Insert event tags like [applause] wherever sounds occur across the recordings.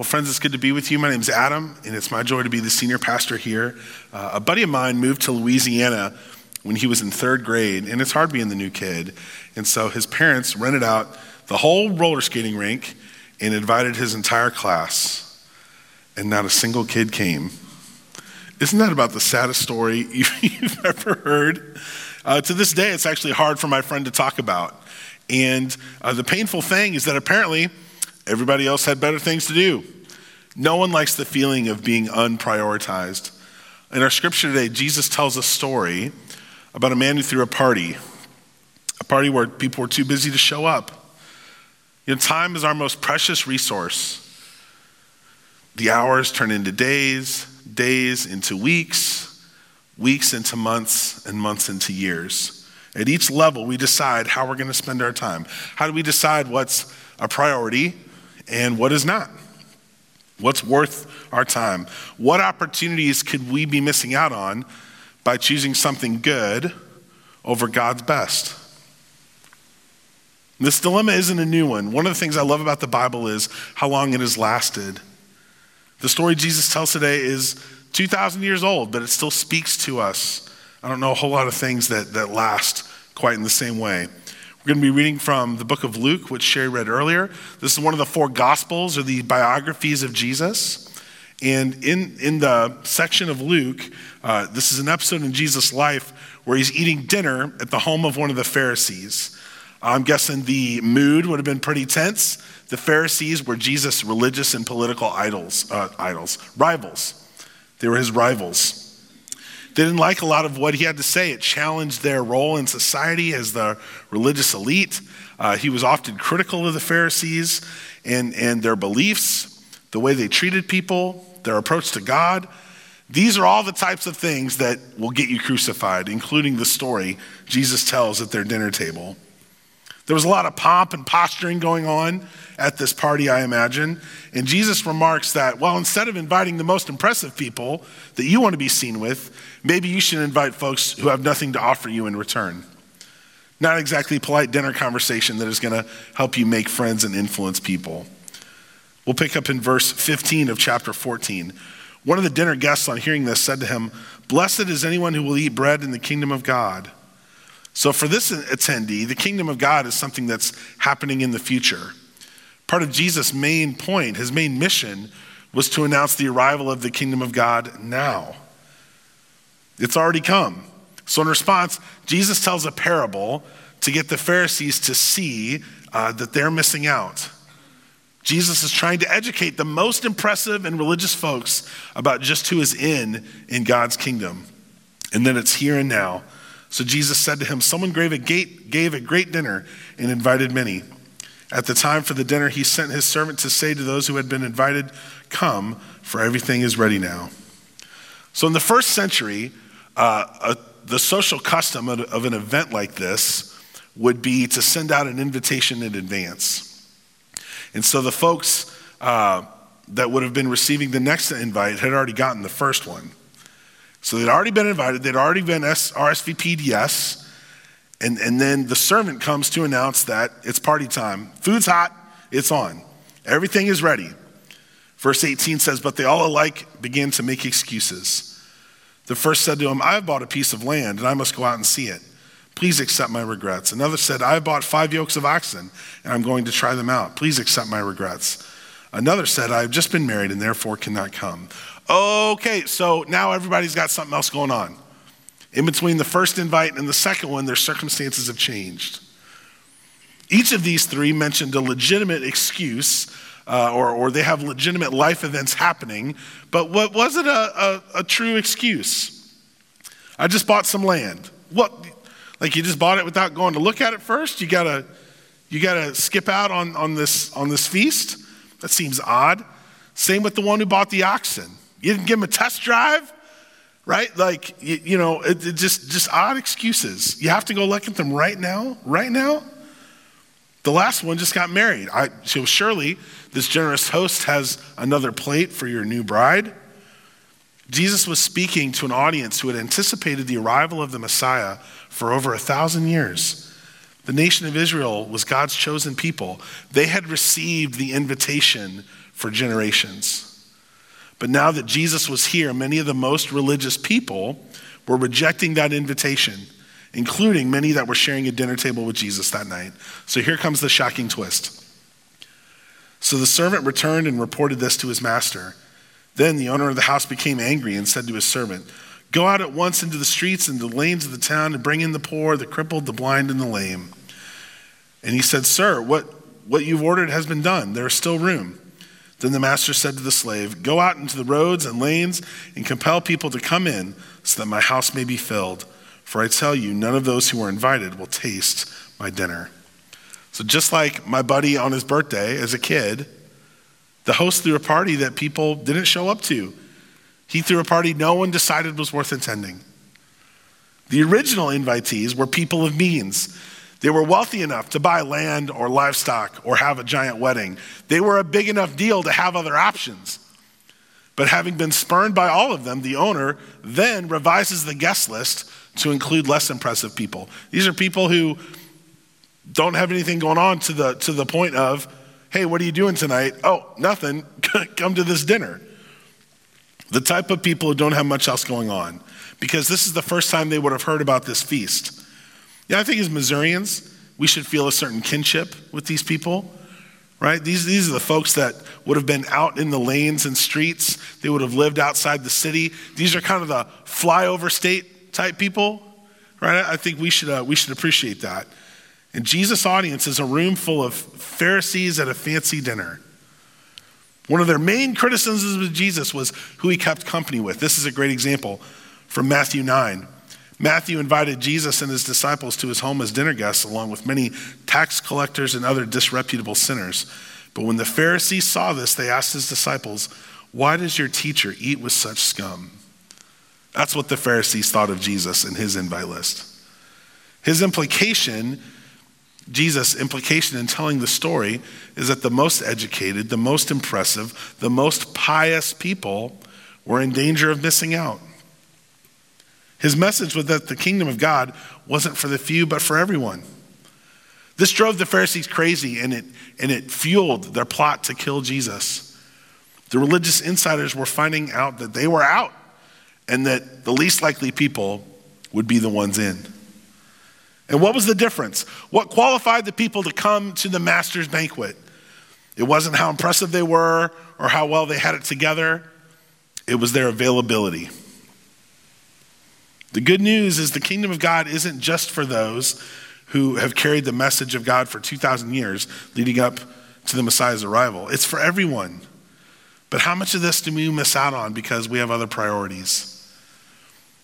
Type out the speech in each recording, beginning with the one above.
Well, friends, it's good to be with you. My name's Adam, and it's my joy to be the senior pastor here. Uh, a buddy of mine moved to Louisiana when he was in third grade, and it's hard being the new kid. And so his parents rented out the whole roller skating rink and invited his entire class, and not a single kid came. Isn't that about the saddest story [laughs] you've ever heard? Uh, to this day, it's actually hard for my friend to talk about. And uh, the painful thing is that apparently, Everybody else had better things to do. No one likes the feeling of being unprioritized. In our scripture today, Jesus tells a story about a man who threw a party, a party where people were too busy to show up. You know, time is our most precious resource. The hours turn into days, days into weeks, weeks into months, and months into years. At each level, we decide how we're going to spend our time. How do we decide what's a priority and what is not. What's worth our time? What opportunities could we be missing out on by choosing something good over God's best? This dilemma isn't a new one. One of the things I love about the Bible is how long it has lasted. The story Jesus tells today is 2,000 years old, but it still speaks to us. I don't know a whole lot of things that, that last quite in the same way. We're going to be reading from the book of Luke, which Sherry read earlier. This is one of the four gospels or the biographies of Jesus. And in, in the section of Luke, uh, this is an episode in Jesus' life where he's eating dinner at the home of one of the Pharisees. I'm guessing the mood would have been pretty tense. The Pharisees were Jesus' religious and political idols, uh, idols, rivals. They were his rivals. They didn't like a lot of what he had to say. It challenged their role in society as the religious elite. Uh, he was often critical of the Pharisees and, and their beliefs, the way they treated people, their approach to God. These are all the types of things that will get you crucified, including the story Jesus tells at their dinner table. There was a lot of pomp and posturing going on at this party, I imagine. And Jesus remarks that, well, instead of inviting the most impressive people that you want to be seen with, maybe you should invite folks who have nothing to offer you in return. Not exactly polite dinner conversation that is going to help you make friends and influence people. We'll pick up in verse 15 of chapter 14. One of the dinner guests, on hearing this, said to him, Blessed is anyone who will eat bread in the kingdom of God. So, for this attendee, the kingdom of God is something that's happening in the future. Part of Jesus' main point, his main mission, was to announce the arrival of the kingdom of God now. It's already come. So, in response, Jesus tells a parable to get the Pharisees to see uh, that they're missing out. Jesus is trying to educate the most impressive and religious folks about just who is in in God's kingdom. And then it's here and now. So Jesus said to him, Someone gave a, gate, gave a great dinner and invited many. At the time for the dinner, he sent his servant to say to those who had been invited, Come, for everything is ready now. So in the first century, uh, the social custom of, of an event like this would be to send out an invitation in advance. And so the folks uh, that would have been receiving the next invite had already gotten the first one. So they'd already been invited, they'd already been RSVP'd yes, and, and then the servant comes to announce that it's party time. Food's hot, it's on. Everything is ready. Verse 18 says, But they all alike began to make excuses. The first said to him, I have bought a piece of land, and I must go out and see it. Please accept my regrets. Another said, I have bought five yokes of oxen, and I'm going to try them out. Please accept my regrets. Another said, I have just been married and therefore cannot come. Okay, so now everybody's got something else going on. In between the first invite and the second one, their circumstances have changed. Each of these three mentioned a legitimate excuse, uh, or, or they have legitimate life events happening, but what was it a, a, a true excuse? I just bought some land. What? Like you just bought it without going to look at it first? You gotta, you gotta skip out on, on, this, on this feast? That seems odd. Same with the one who bought the oxen. You didn't give him a test drive, right? Like, you, you know, it, it just, just odd excuses. You have to go look at them right now, right now. The last one just got married. I, so surely this generous host has another plate for your new bride. Jesus was speaking to an audience who had anticipated the arrival of the Messiah for over a thousand years. The nation of Israel was God's chosen people. They had received the invitation for generations. But now that Jesus was here, many of the most religious people were rejecting that invitation, including many that were sharing a dinner table with Jesus that night. So here comes the shocking twist. So the servant returned and reported this to his master. Then the owner of the house became angry and said to his servant, Go out at once into the streets and the lanes of the town and bring in the poor, the crippled, the blind, and the lame. And he said, Sir, what, what you've ordered has been done. There is still room. Then the master said to the slave, Go out into the roads and lanes and compel people to come in so that my house may be filled. For I tell you, none of those who are invited will taste my dinner. So, just like my buddy on his birthday as a kid, the host threw a party that people didn't show up to. He threw a party no one decided was worth attending. The original invitees were people of means. They were wealthy enough to buy land or livestock or have a giant wedding. They were a big enough deal to have other options. But having been spurned by all of them, the owner then revises the guest list to include less impressive people. These are people who don't have anything going on to the, to the point of, hey, what are you doing tonight? Oh, nothing. [laughs] Come to this dinner. The type of people who don't have much else going on, because this is the first time they would have heard about this feast. Yeah, I think as Missourians, we should feel a certain kinship with these people, right? These, these are the folks that would have been out in the lanes and streets, they would have lived outside the city. These are kind of the flyover state type people, right? I think we should, uh, we should appreciate that. And Jesus' audience is a room full of Pharisees at a fancy dinner. One of their main criticisms of Jesus was who he kept company with. This is a great example from Matthew 9. Matthew invited Jesus and his disciples to his home as dinner guests, along with many tax collectors and other disreputable sinners. But when the Pharisees saw this, they asked his disciples, Why does your teacher eat with such scum? That's what the Pharisees thought of Jesus in his invite list. His implication Jesus' implication in telling the story is that the most educated, the most impressive, the most pious people were in danger of missing out. His message was that the kingdom of God wasn't for the few, but for everyone. This drove the Pharisees crazy and it, and it fueled their plot to kill Jesus. The religious insiders were finding out that they were out and that the least likely people would be the ones in. And what was the difference? What qualified the people to come to the master's banquet? It wasn't how impressive they were or how well they had it together, it was their availability. The good news is the kingdom of God isn't just for those who have carried the message of God for 2,000 years leading up to the Messiah's arrival. It's for everyone. But how much of this do we miss out on because we have other priorities?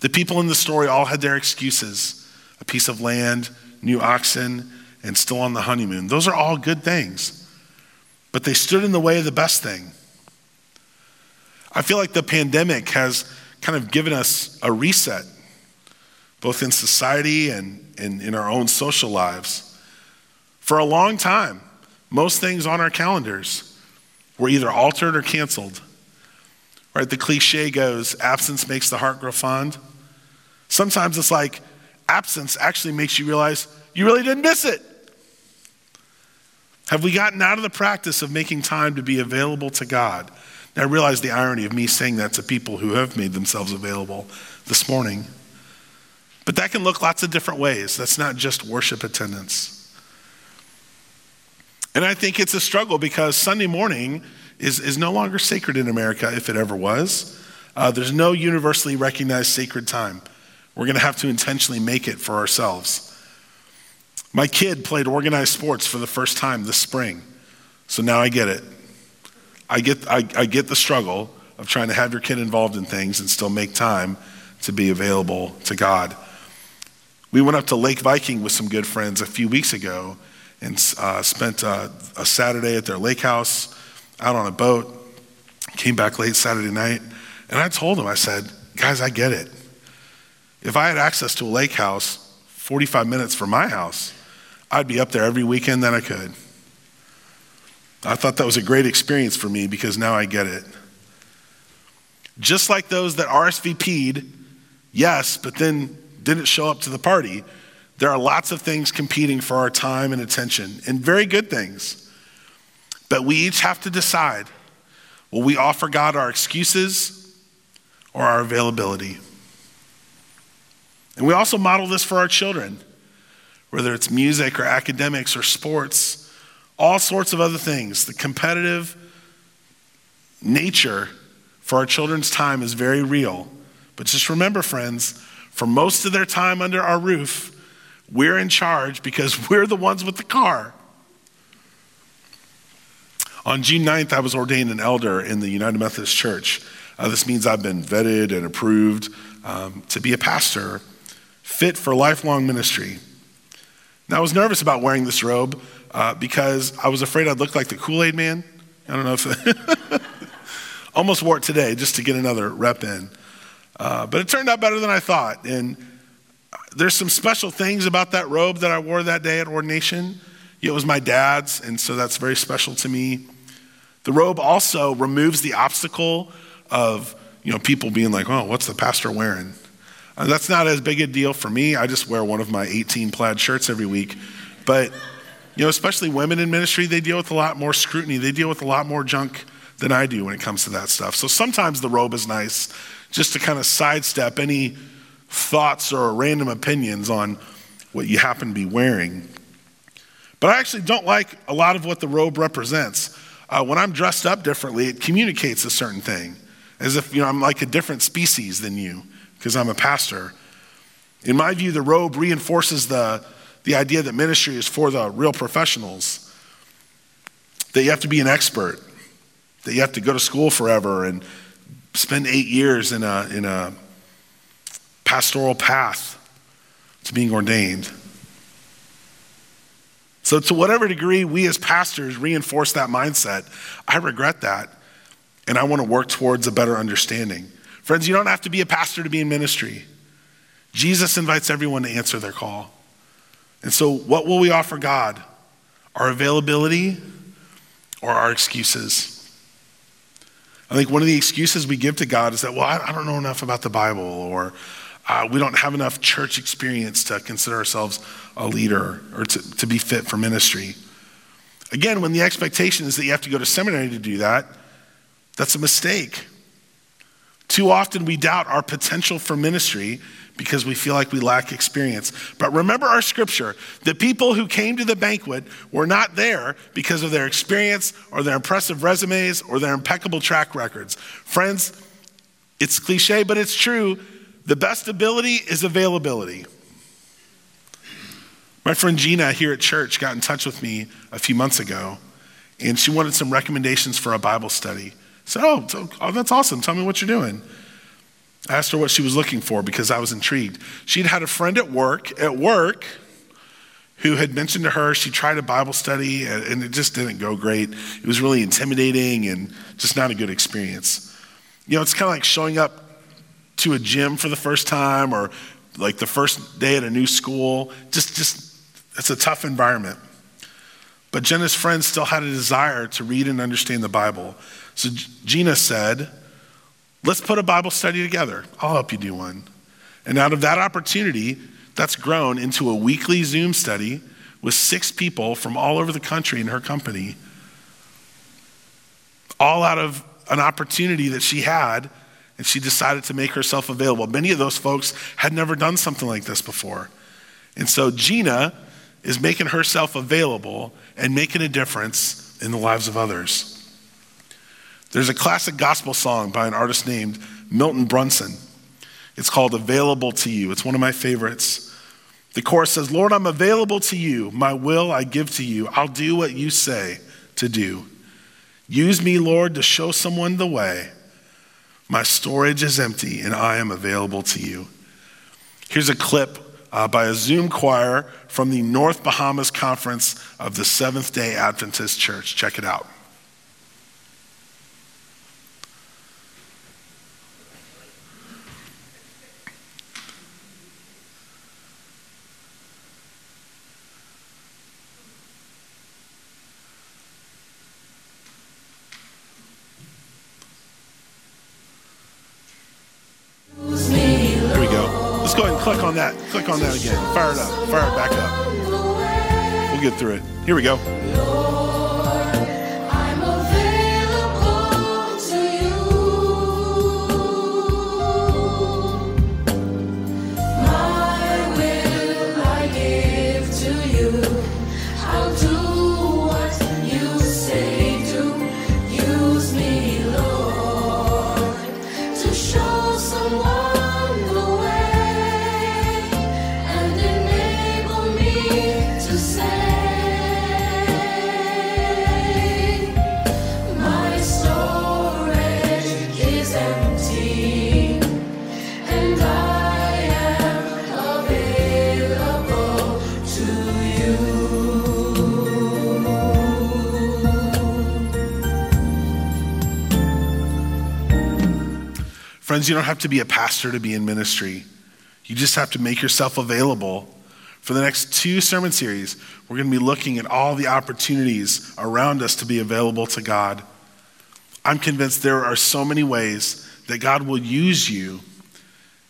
The people in the story all had their excuses a piece of land, new oxen, and still on the honeymoon. Those are all good things. But they stood in the way of the best thing. I feel like the pandemic has kind of given us a reset, both in society and, and in our own social lives. For a long time, most things on our calendars were either altered or canceled. Right? The cliche goes absence makes the heart grow fond. Sometimes it's like absence actually makes you realize you really didn't miss it. Have we gotten out of the practice of making time to be available to God? Now, I realize the irony of me saying that to people who have made themselves available this morning. But that can look lots of different ways. That's not just worship attendance. And I think it's a struggle because Sunday morning is, is no longer sacred in America, if it ever was. Uh, there's no universally recognized sacred time. We're going to have to intentionally make it for ourselves. My kid played organized sports for the first time this spring. So now I get it. I get, I, I get the struggle of trying to have your kid involved in things and still make time to be available to God. We went up to Lake Viking with some good friends a few weeks ago and uh, spent uh, a Saturday at their lake house out on a boat. Came back late Saturday night. And I told them, I said, guys, I get it. If I had access to a lake house 45 minutes from my house, I'd be up there every weekend that I could. I thought that was a great experience for me because now I get it. Just like those that RSVP'd, yes, but then didn't show up to the party, there are lots of things competing for our time and attention, and very good things. But we each have to decide Will we offer God our excuses or our availability? And we also model this for our children, whether it's music or academics or sports, all sorts of other things. The competitive nature for our children's time is very real. But just remember, friends, for most of their time under our roof, we're in charge because [laughs] we're the ones with the car. On June 9th, I was ordained an elder in the United Methodist Church. Uh, this means I've been vetted and approved um, to be a pastor, fit for lifelong ministry. Now, I was nervous about wearing this robe uh, because I was afraid I'd look like the Kool Aid man. I don't know if. [laughs] Almost wore it today just to get another rep in. Uh, but it turned out better than I thought. And there's some special things about that robe that I wore that day at ordination. It was my dad's, and so that's very special to me. The robe also removes the obstacle of you know people being like, "Oh, what's the pastor wearing?" Uh, that's not as big a deal for me. I just wear one of my 18 plaid shirts every week. But you know, especially women in ministry, they deal with a lot more scrutiny. They deal with a lot more junk than I do when it comes to that stuff. So sometimes the robe is nice just to kind of sidestep any thoughts or random opinions on what you happen to be wearing. But I actually don't like a lot of what the robe represents. Uh, when I'm dressed up differently, it communicates a certain thing, as if you know I'm like a different species than you because I'm a pastor. In my view, the robe reinforces the, the idea that ministry is for the real professionals, that you have to be an expert, that you have to go to school forever and spend eight years in a, in a pastoral path to being ordained. So, to whatever degree we as pastors reinforce that mindset, I regret that. And I want to work towards a better understanding. Friends, you don't have to be a pastor to be in ministry. Jesus invites everyone to answer their call. And so, what will we offer God? Our availability or our excuses? I think one of the excuses we give to God is that, well, I, don't know enough about the Bible, or uh, we don't have enough church experience to consider ourselves a leader or to, to be fit for ministry. Again, when the expectation is that you have to go to seminary to do that, that's a mistake. Too often we doubt our potential for ministry because we feel like we lack experience. But remember our scripture the people who came to the banquet were not there because of their experience or their impressive resumes or their impeccable track records. Friends, it's cliche, but it's true. The best ability is availability. My friend Gina here at church got in touch with me a few months ago, and she wanted some recommendations for a Bible study. So, oh, oh that's awesome. Tell me what you're doing. I asked her what she was looking for because I was intrigued. She'd had a friend at work, at work, who had mentioned to her she tried a Bible study and it just didn't go great. It was really intimidating and just not a good experience. You know, it's kind of like showing up to a gym for the first time or like the first day at a new school. Just, just, it's a tough environment. But Jenna's friend still had a desire to read and understand the Bible. So Gina said, Let's put a Bible study together. I'll help you do one. And out of that opportunity, that's grown into a weekly Zoom study with six people from all over the country in her company, all out of an opportunity that she had, and she decided to make herself available. Many of those folks had never done something like this before. And so Gina is making herself available and making a difference in the lives of others. There's a classic gospel song by an artist named Milton Brunson. It's called Available to You. It's one of my favorites. The chorus says, Lord, I'm available to you. My will I give to you. I'll do what you say to do. Use me, Lord, to show someone the way. My storage is empty and I am available to you. Here's a clip uh, by a Zoom choir from the North Bahamas Conference of the Seventh day Adventist Church. Check it out. On that. Again. Fire it up. Fire it back up. We'll get through it. Here we go. Friends, you don't have to be a pastor to be in ministry. You just have to make yourself available. For the next two sermon series, we're going to be looking at all the opportunities around us to be available to God. I'm convinced there are so many ways that God will use you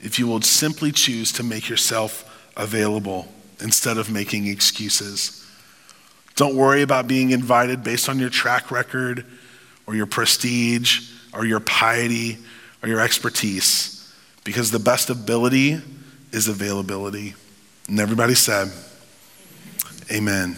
if you will simply choose to make yourself available instead of making excuses. Don't worry about being invited based on your track record or your prestige or your piety or your expertise because the best ability is availability. And everybody said, Amen.